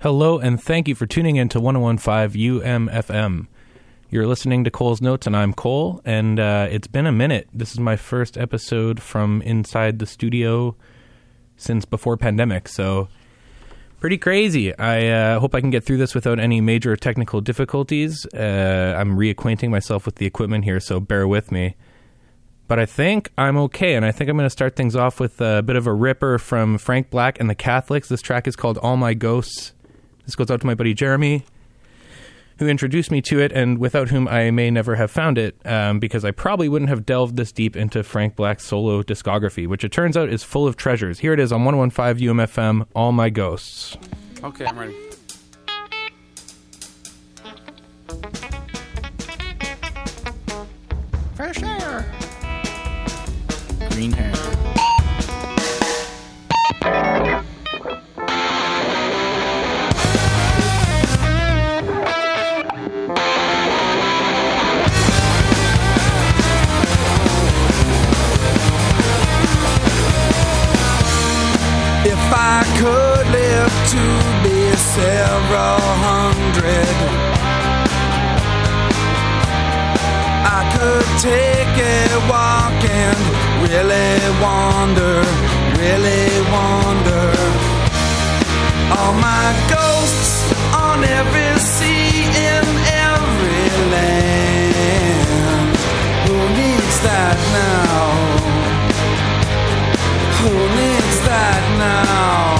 Hello, and thank you for tuning in to 1015 UMFM. You're listening to Cole's Notes, and I'm Cole, and uh, it's been a minute. This is my first episode from inside the studio since before pandemic, so pretty crazy. I uh, hope I can get through this without any major technical difficulties. Uh, I'm reacquainting myself with the equipment here, so bear with me. But I think I'm okay, and I think I'm going to start things off with a bit of a ripper from Frank Black and the Catholics. This track is called All My Ghosts. This goes out to my buddy Jeremy, who introduced me to it, and without whom I may never have found it, um, because I probably wouldn't have delved this deep into Frank Black's solo discography, which it turns out is full of treasures. Here it is on 1015 UMFM, All My Ghosts. Okay, I'm ready. Fresh air. Green hair. I could live to be several hundred, I could take a walk and really wander, really wander. All my ghosts on every sea in every land. Who needs that now? Who needs that now?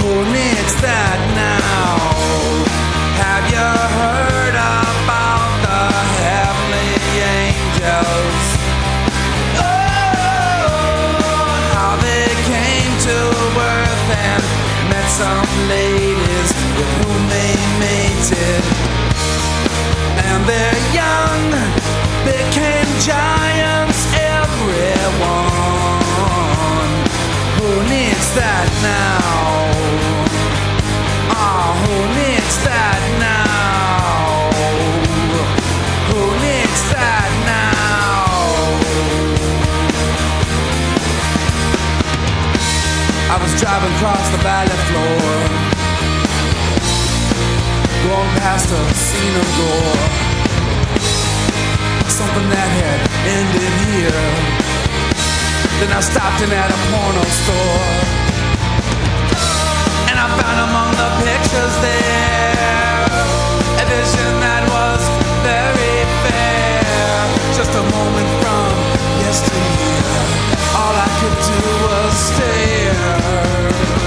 Who needs that now? Have you heard about the heavenly angels? Oh, how they came to earth and met some ladies with whom they mated. And their now? Oh, who needs that now? Who needs that now? I was driving across the valley floor, going past a scene of gore something that had ended here. Then I stopped in at a porno store. All I could do was stare.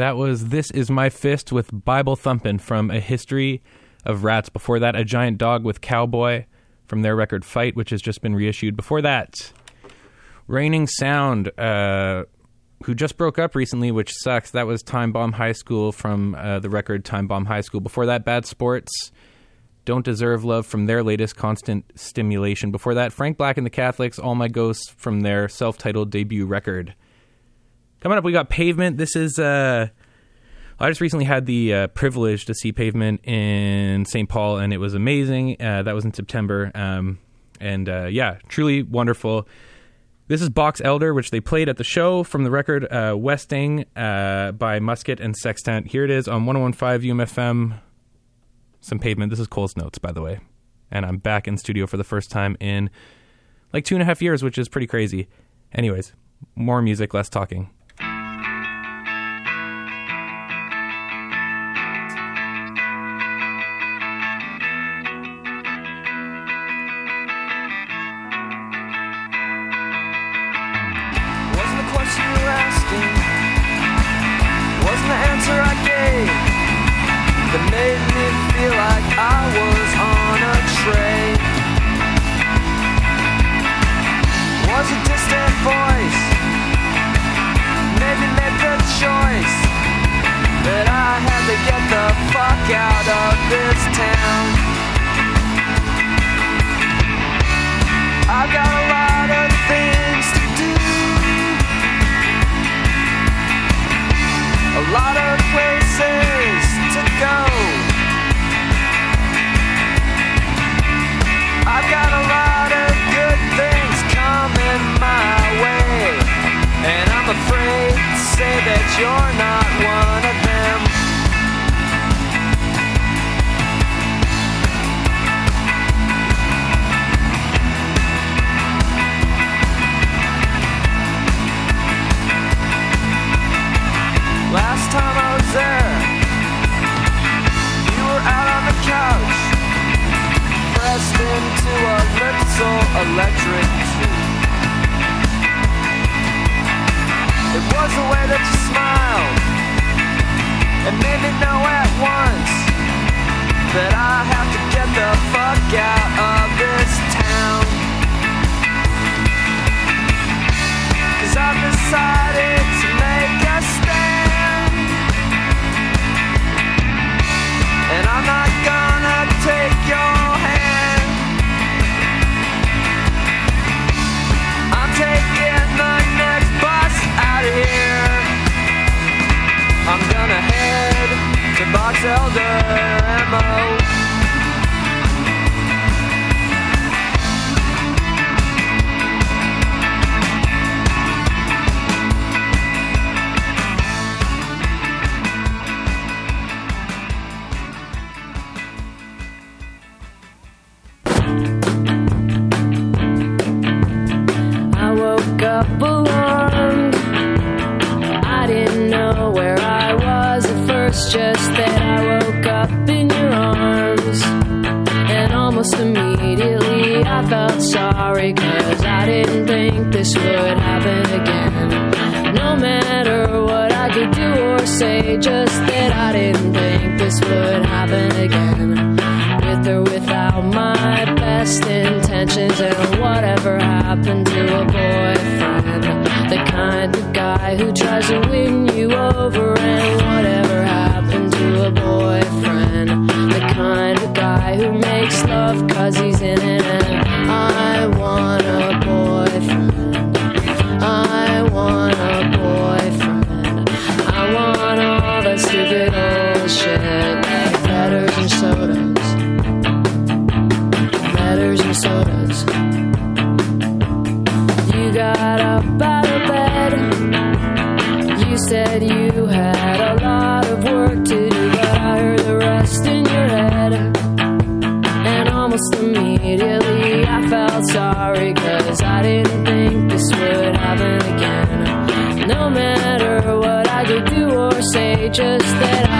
That was "This Is My Fist" with Bible Thumpin' from A History of Rats. Before that, "A Giant Dog" with Cowboy from their record "Fight," which has just been reissued. Before that, Reigning Sound, uh, who just broke up recently, which sucks. That was Time Bomb High School from uh, the record Time Bomb High School. Before that, Bad Sports. Don't Deserve Love from their latest Constant Stimulation. Before that, Frank Black and the Catholics, All My Ghosts from their self titled debut record. Coming up, we got Pavement. This is, uh, I just recently had the uh, privilege to see Pavement in St. Paul, and it was amazing. Uh, that was in September. Um, and uh, yeah, truly wonderful. This is Box Elder, which they played at the show from the record uh, Westing uh, by Musket and Sextant. Here it is on 1015 UMFM. Some pavement. This is Cole's Notes, by the way. And I'm back in studio for the first time in like two and a half years, which is pretty crazy. Anyways, more music, less talking. had a lot of work to do, but I heard the rest in your head. And almost immediately I felt sorry, cause I didn't think this would happen again. No matter what I could do or say, just that I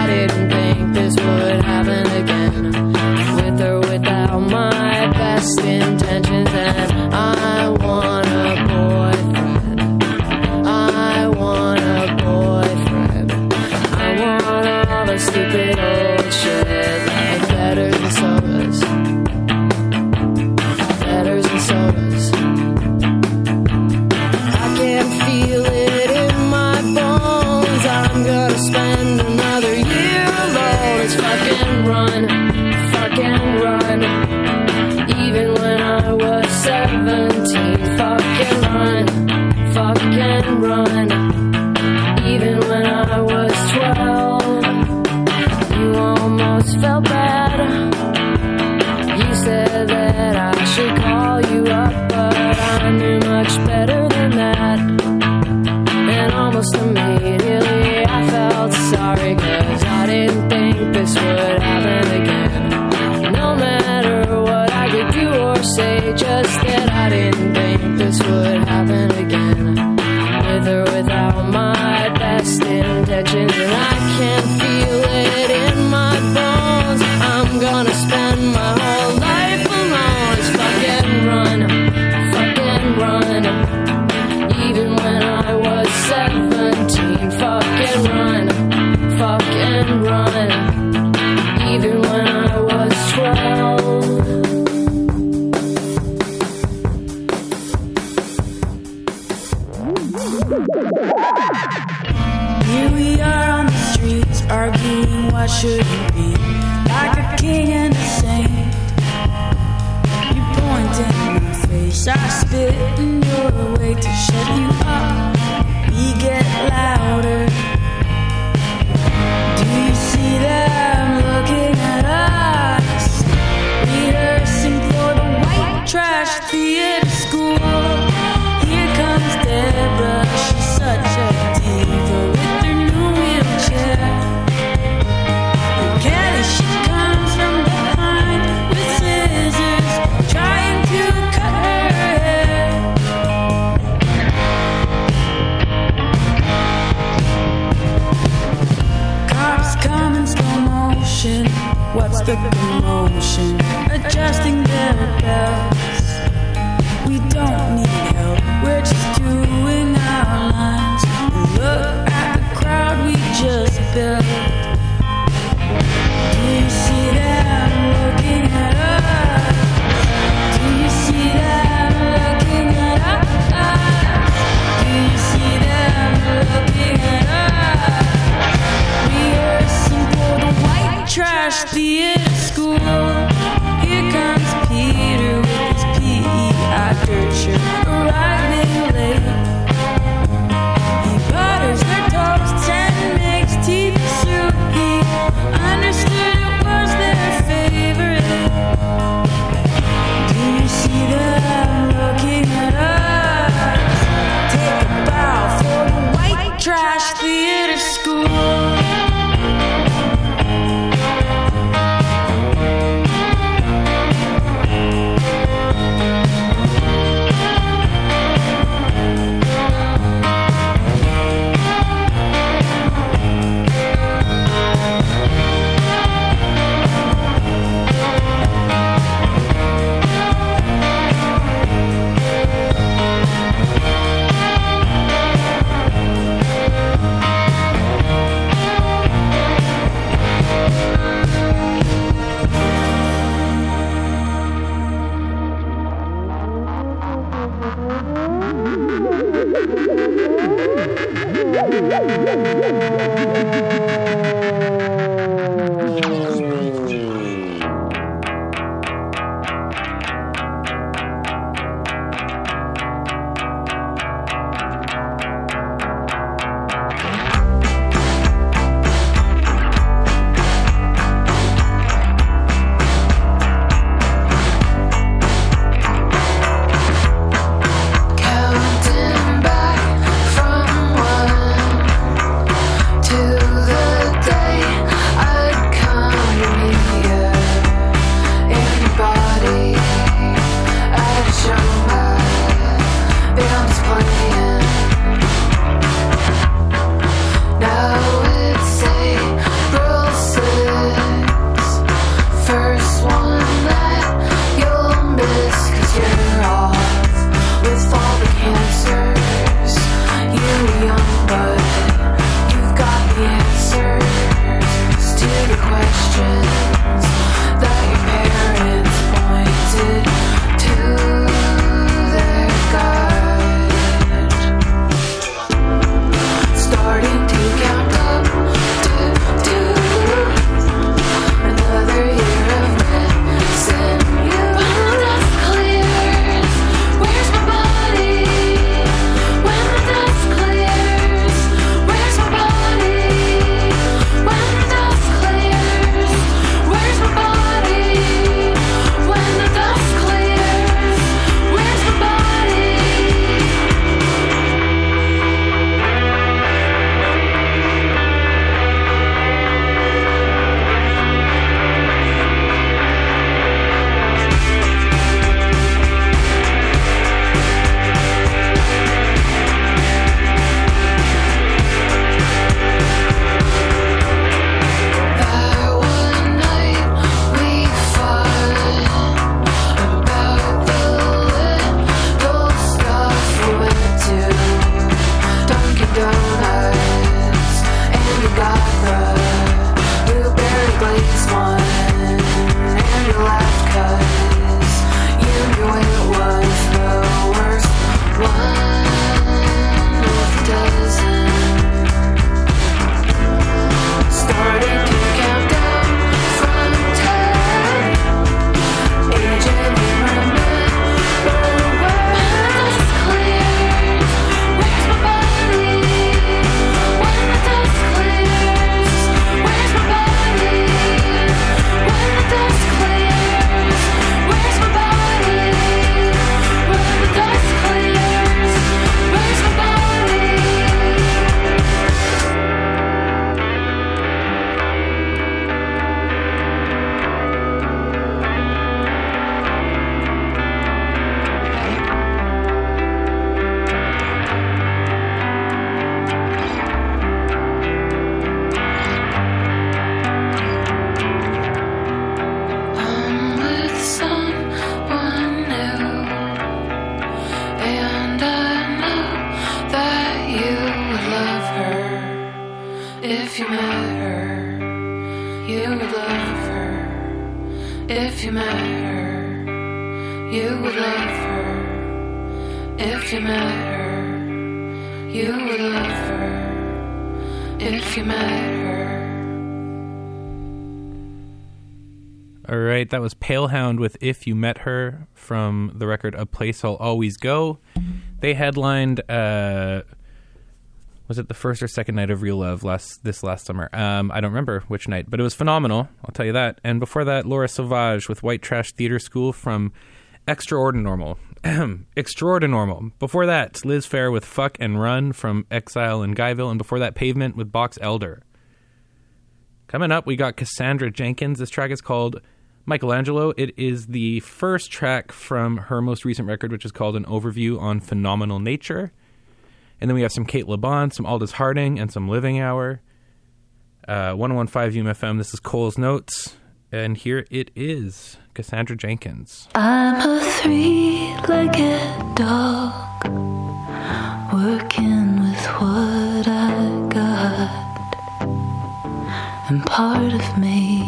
that was Palehound with "If You Met Her" from the record "A Place I'll Always Go." They headlined. Uh, was it the first or second night of Real Love last this last summer? Um, I don't remember which night, but it was phenomenal. I'll tell you that. And before that, Laura Sauvage with White Trash Theater School from Extraordinormal. Extraordinormal. Before that, Liz Phair with Fuck and Run from Exile in Guyville, and before that, Pavement with Box Elder. Coming up, we got Cassandra Jenkins. This track is called Michelangelo. It is the first track from her most recent record, which is called An Overview on Phenomenal Nature. And then we have some Cate Le Bon, some Aldous Harding, and some Living Hour. Uh, 1015 UMFM. This is Cole's Notes. And here it is Cassandra Jenkins. I'm a three-legged dog working with what I got, and part of me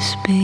will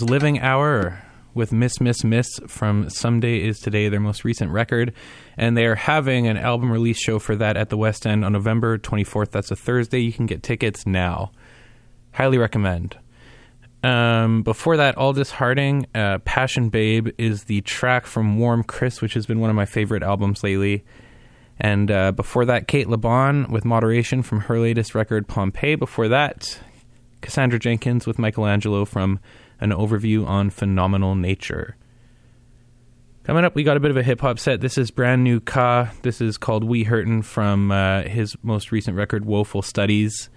was Living Hour with Miss Miss Miss from Someday Is Today, their most recent record. And they are having an album release show for that at the West End on November 24th. That's a Thursday. You can get tickets now. Highly recommend. Um, before that, Aldous Harding, uh, Passion Babe is the track from Warm Chris, which has been one of my favorite albums lately. And uh, before that, Cate Le Bon with Moderation from her latest record, Pompeii. Before that, Cassandra Jenkins with Michelangelo from an overview on phenomenal nature. Coming up, we got a bit of a hip hop set. This is brand new Ka. This is called We Hurtin' from uh, his most recent record, Woeful Studies.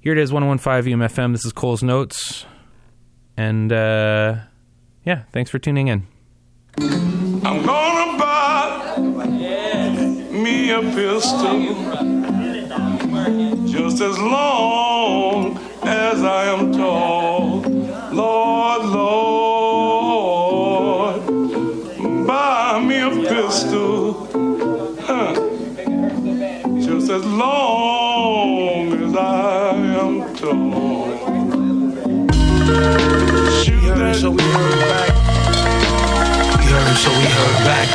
Here it is, 1015 UMFM. This is Cole's Notes. And uh, yeah, thanks for tuning in. I'm gonna buy me a pistol just as long as I am tall. Long as I am tall. Shoot that so we heard back. We heard, so we heard back.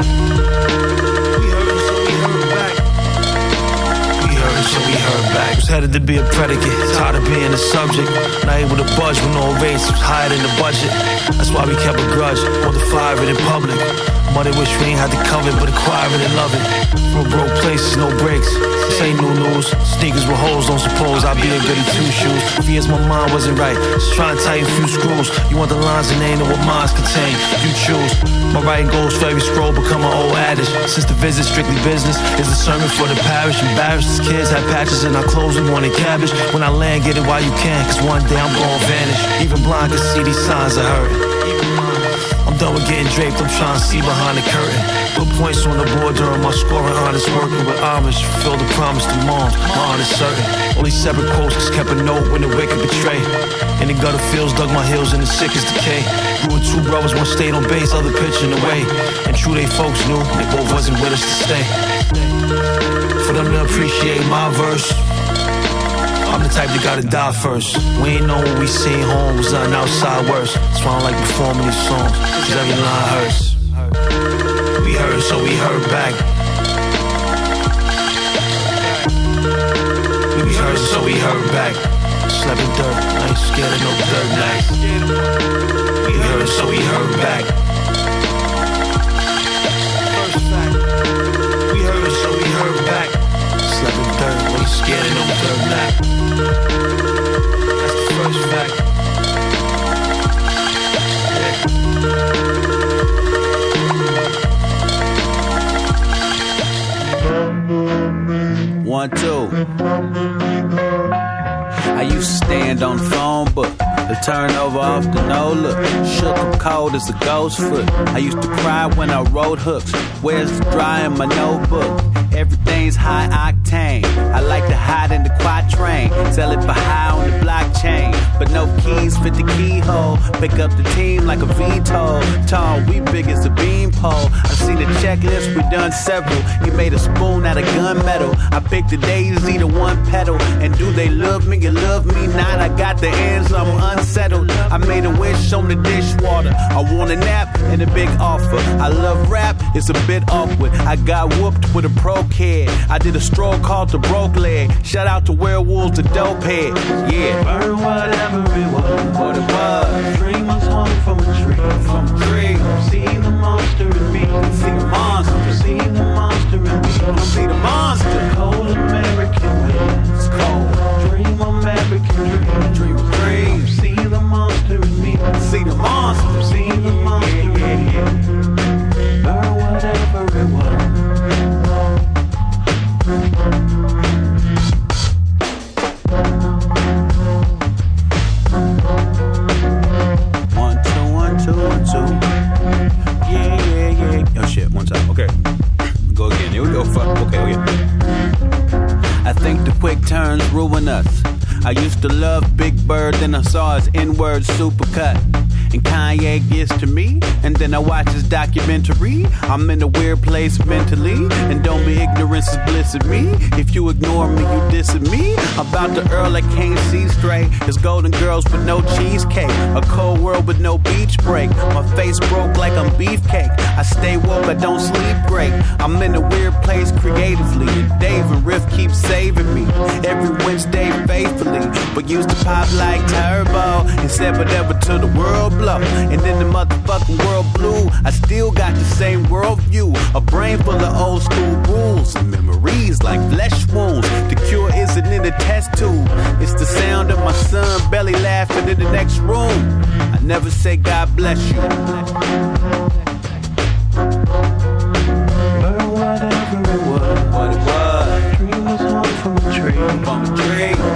We heard, so we heard back. We heard, it so we heard back. Was headed to be a predicate, tired of being a subject. Not able to budge when no rates was higher than the budget. That's why we kept a grudge, want to fire in public. Money wish we ain't had to cover it, but the it and love it. From broke places, no breaks. This ain't new news. Sneakers with holes, don't suppose I'll be a goody two shoes. Fears my mind wasn't right. Just trying to tighten a few screws. You want the lines and ain't know what minds contain. You choose. My writing goes for every scroll, become an old adage. Since the visit strictly business is a sermon for the parish. Embarrassed as kids had patches in our clothes, we wanted cabbage. When I land, get it while you can, cause one day I'm gonna vanish. Even blind can see these signs of hurting. I'm done with getting draped, I'm trying to see behind the curtain. Put points on the board during my scoring honest, working with homage. Fulfill the promise to moms, my honest certain. Only separate quotes, cause kept a note when the wicked betray. In the gutter fields, dug my heels in the sickest decay. Grew with two brothers, one stayed on base, other pitching away. And true, they folks knew they both wasn't with us to stay. For them to appreciate my verse. I'm the type that gotta die first. We ain't know what we seen home was nothing outside worse. That's why I like performing these songs, cause every line hurts. We heard, so we heard back. We heard, so we heard back. Slept in dirt, I ain't scared of no dirt nights. We heard, so we heard back. Scared. That's the first fact. One, two. I used to stand on the phone book. The turnover off the no look. Shook and cold as a ghost foot. I used to cry when I wrote hooks. Where's the dry in my notebook? Everything's high octane. I like to hide in the quatrain. Sell it for high on the blockchain. But no keys fit the keyhole. Pick up the team like a veto. Tall, we big as a beanpole. I seen the checklist, we done several. He made a spoon out of gunmetal. I picked the daisy to one petal. And do they love me? You love me not. I got the ends, I'm unsettled. I made a wish on the dishwater. I want a nap and a big offer. I love rap, it's a bit awkward. I got whooped with a pro kid. I did a stroll called the broke leg. Shout out to werewolves, the dope head. Yeah. Burn whatever it was. What it was. Dream was hung from a tree. From a tree. See the monster in me. See the monster. See the monster in me. See the monster. Cold American wind. It's cold. Dream American dream. Dream dreams. See the monster in me. See the monster. See the monster in me. Quick turns ruin us. I used to love Big Bird, then I saw his N-word supercut. And Kanye gets to me. And then I watch his documentary. I'm in a weird place mentally, and don't be ignorance is bliss me. If you ignore me, you dissing me. About the Earl, I can't see straight. There's golden girls with no cheesecake, a cold world with no beach break. My face broke like I'm beefcake. I stay woke, I don't sleep great. I'm in a weird place creatively, Dave and Riff keep saving me every Wednesday faithfully. But used to pop like turbo and said whatever till the world blow. And then the motherfucking world blue. I still got the same worldview, a brain full of old school rules and memories like flesh wounds. The cure isn't in the test tube, it's the sound of my son belly laughing in the next room. I never say God bless you. But whatever it was, What it was, dream was hung from a tree. from a dream.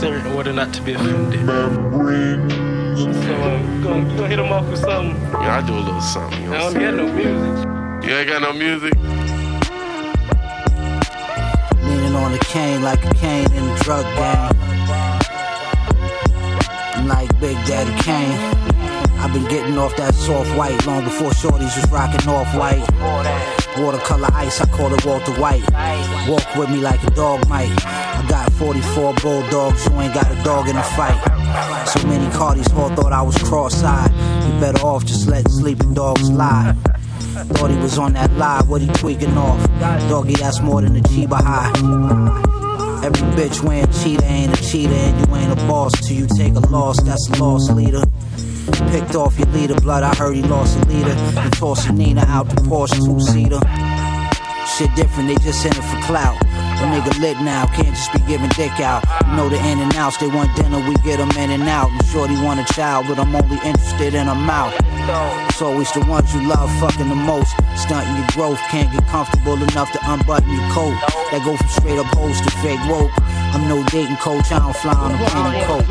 Feel it's necessary in order not to be offended? So, uh, you gonna, you gonna hit them off with something? Yeah, I do a little something. You know I what don't I'm get no music. You ain't got no music? Leaning on a cane like a cane in a drug gang. Like Big Daddy Kane. I've been getting off that soft white long before shorties was rocking off white. Watercolor ice, I call it Walter White. Walk with me like a dog might. I got 44 bulldogs, you ain't got a dog in a fight. So many Cardis all thought I was cross-eyed. You better off just letting sleeping dogs lie. Thought he was on that lie, what he tweaking off? Doggy, that's more than a Chiba high. Every bitch wearing cheetah ain't a cheetah, and you ain't a boss till you take a loss. That's a loss leader. Picked off your leader, blood. I heard he lost a leader. And tossing Nina out the Porsche two seater. Shit different, they just in it for clout. A nigga lit now, can't just be giving dick out. You know the in and outs, they want dinner, we get them in and out. And shorty want a child, but I'm only interested in her mouth. It's always the ones you love fucking the most. Stunting your growth, can't get comfortable enough to unbutton your coat. That go from straight up hoes to fake woke. I'm no dating coach, I don't fly on a plane coat.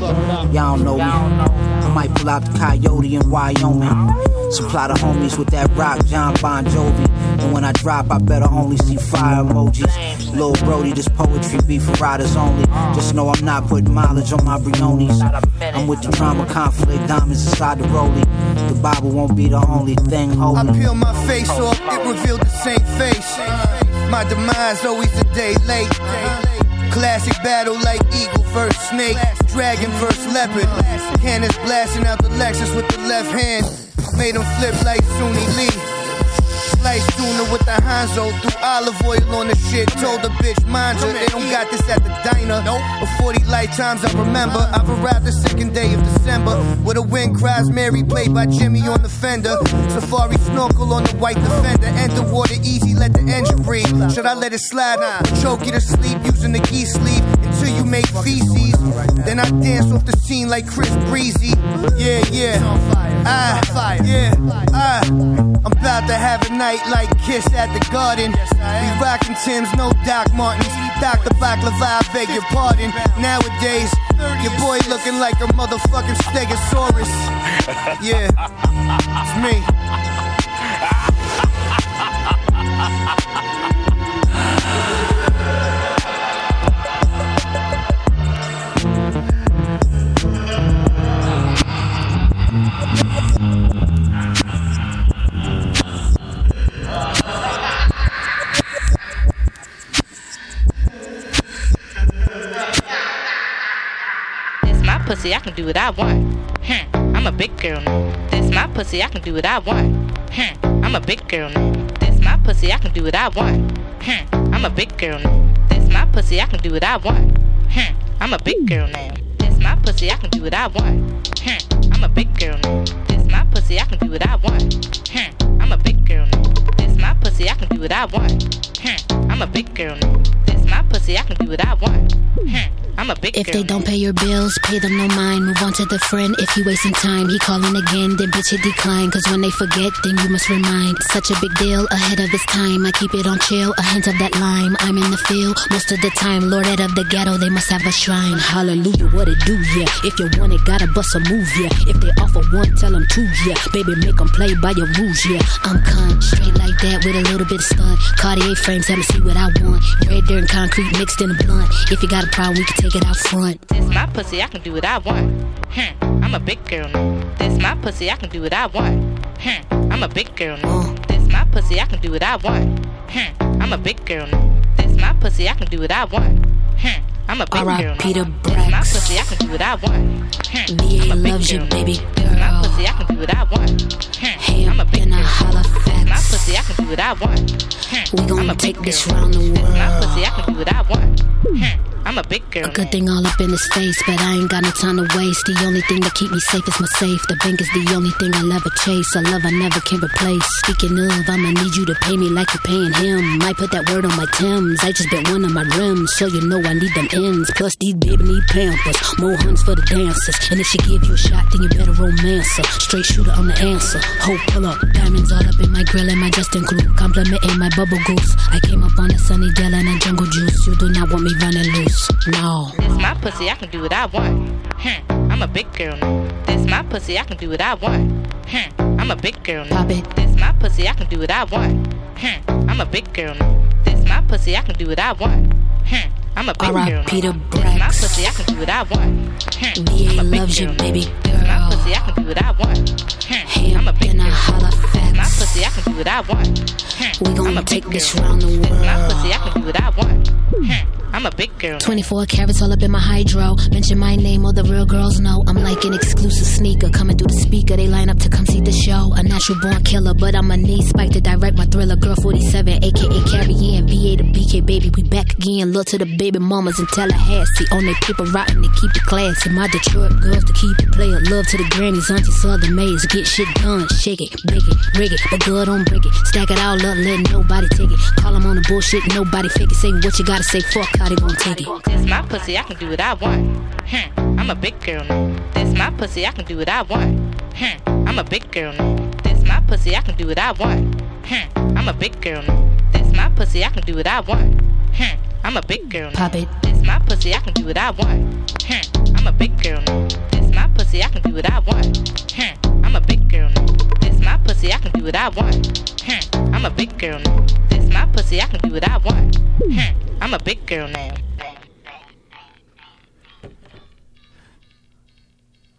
Uh, y'all don't know me. I might pull out the coyote in Wyoming. Supply the homies with that rock, John Bon Jovi. And when I drop, I better only see fire emojis. Lil Brody, this poetry be for riders only. Just know I'm not putting mileage on my Briones. I'm with the drama, conflict, diamonds inside the rollie. The Bible won't be the only thing holding. I holding. peel my face off, it revealed the same face. My demise always a day late. Classic battle like eagle versus snake, dragon versus leopard. Cannons blasting out the Lexus with the left hand. Made him flip like Suni Lee. Tuna with the Hanzo, threw olive oil on the shit. Told the bitch, mind you, they don't got this at the diner. But 40 lifetimes I remember. I've arrived the second day of December. With a wind cries Mary, played by Jimmy on the fender. Safari snorkel on the white defender. Enter water easy, let the engine breathe. Should I let it slide? Nah. Choke you to sleep using the geese sleeve until you make feces. Then I dance off the scene like Chris Breezy. Yeah, yeah. Ah, yeah, ah. I'm about to have a night like Kiss at the Garden. We rockin' Tim's, no Doc Martens. Dr. Baklava, I beg your pardon. Nowadays, your boy looking like a motherfucking Stegosaurus. Yeah, it's me. pussy, I can do what I want. Hmm, I'm a big girl now. This my pussy, I can do what I want. Hmm, I'm a big girl now. This my pussy, I can do what I want. Hmm, I'm a big girl now. This my pussy, I can do what I want. Hmm, I'm a big girl now. This my pussy, I can do what I want. Hmm, I'm a big girl now. This my pussy, I can do what I want. Hmm, I'm a big girl now. This my pussy, I can do what I want. Hmm, I'm a big girl now. This my pussy, I can do what I want. I'm a big If they don't pay your bills, pay them no mind. Move on to the friend. If you wasting time, he calling again, then bitch it decline. Cause when they forget, then you must remind. Such a big deal, ahead of his time. I keep it on chill, a hint of that lime. I'm in the field most of the time. Lord out of the ghetto, they must have a shrine. Hallelujah, what it do, yeah. If you want it, gotta bust a move, yeah. If they offer one, tell them two, yeah. Baby, make them play by your rules, yeah. I'm con straight like that with a little bit of stud. Cartier frames, let me see what I want. Red dirt and concrete mixed in a blunt. If you got a problem, we can take it out front. This my pussy, I can do what I want. Hmm, I'm a big girl now. This my pussy, I can do what I want. Hmm, I'm a big girl now. This my pussy, I can do what I want. Hmm, I'm a big girl now. This my pussy, I can do what I want. Hmm, I'm a big girl now. Peter This my pussy, I can do what I want. Hmm, VA I'm a big loves you, girl baby now. This my pussy, I can do what I want. Hmm, I'm a big girl. My pussy, I can do what I want. Hmm, We I'm gonna a take this round the. This my world. pussy, I can do what I want. Hmm, I'm a big girl A good thing all up in his face, but I ain't got no time to waste. The only thing that keep me safe is my safe. The bank is the only thing I'll ever chase. A love I never can replace. Speaking of, I'ma need you to pay me like you're paying him. Might put that word on my Timbs. I just bet one of my rims, so you know I need them ends. Plus these baby need pampers, more hunts for the dancers. And if she give you a shot, then you better romance her. Straight shooter, I'm the answer. Ho, pull up, diamonds all up in my grill and my Justin crew. Complimenting my bubble goose. I came up on a sunny Dell and a jungle juice. You do not want me running loose. No. This my pussy, I can do what I want. Hmm, I'm a big girl now. This my pussy, I can do what I want. Hmm, I'm a big girl now. Pop it. This my pussy, I can do what I want. Hmm, I'm a big girl now. This my pussy, I can do what I want. Hmm, I'm a big girl now. Peter This my pussy, I can do what I want. Hmm, VA I'm a big loves you, girl now. baby This my pussy, I can do what I want. Hmm, I'm a big girl now. Halifax. This my pussy, I can do what I want. Hmm, We gonna take this round the now. This my pussy, I can do what I want. Hmm, I'm a big girl 24 carats all up in my hydro. Mention my name, all the real girls know. I'm like an exclusive sneaker. Coming through the speaker, they line up to come see the show. A natural born killer, but I'm a knee spike to direct my thriller. Girl 47, aka carrying VA to BK, baby. We back again. Look to the baby mamas in Tallahassee. On their paper rotten, they keep it classy. My Detroit girls to keep it player. Love to the grannies, auntie southern maids. Get shit done, shake it, bake it, rig it. But girl, don't break it. Stack it all up, let nobody take it. Call them on the bullshit, nobody fake it. Say what you gotta say, fuck they gon' take it. This my pussy, I can do what I want. Hmm, I'm a big girl now. This my pussy, I can do what I want. Hmm, I'm a big girl now. This my pussy, I can do what I want. Hmm, I'm a big girl now. This my pussy, I can do what I want. Hmm, I'm a big girl now. Pop it. This my pussy, I can do what I want. Hmm, I'm a big girl now. This my pussy, I can do what I want. Hmm, I'm a big girl now. This my pussy, I can do what I want. Hmm, I'm a big girl now. This my pussy, I can do what I want. Hmm, I'm a big girl now.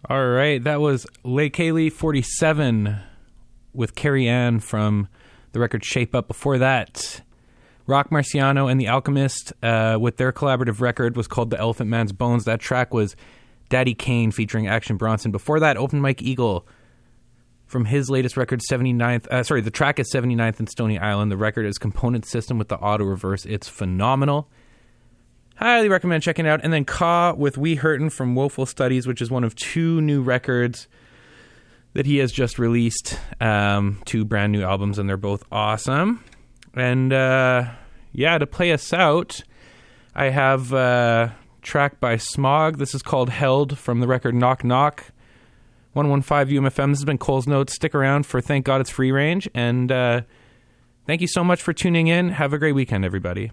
All right, that was Lake Haley 47 with Carrie Ann from the record Shape Up. Before that, Roc Marciano and The Alchemist uh, with their collaborative record was called The Elephant Man's Bones. That track was Daddy Kane featuring Action Bronson. Before that, Open Mike Eagle from his latest record, 79th. Uh, sorry, the track is 79th and Stony Island. The record is Component System with the auto reverse. It's phenomenal. Highly recommend checking it out. And then Ka with We Hurtin' from Woeful Studies, which is one of two new records that he has just released. Um, two brand new albums, and they're both awesome. And uh, yeah, to play us out, I have a track by Smog. This is called Held from the record Knock Knock. 115 UMFM. This has been Cole's Notes. Stick around for Thank God It's Free Range. And uh, thank you so much for tuning in. Have a great weekend, everybody.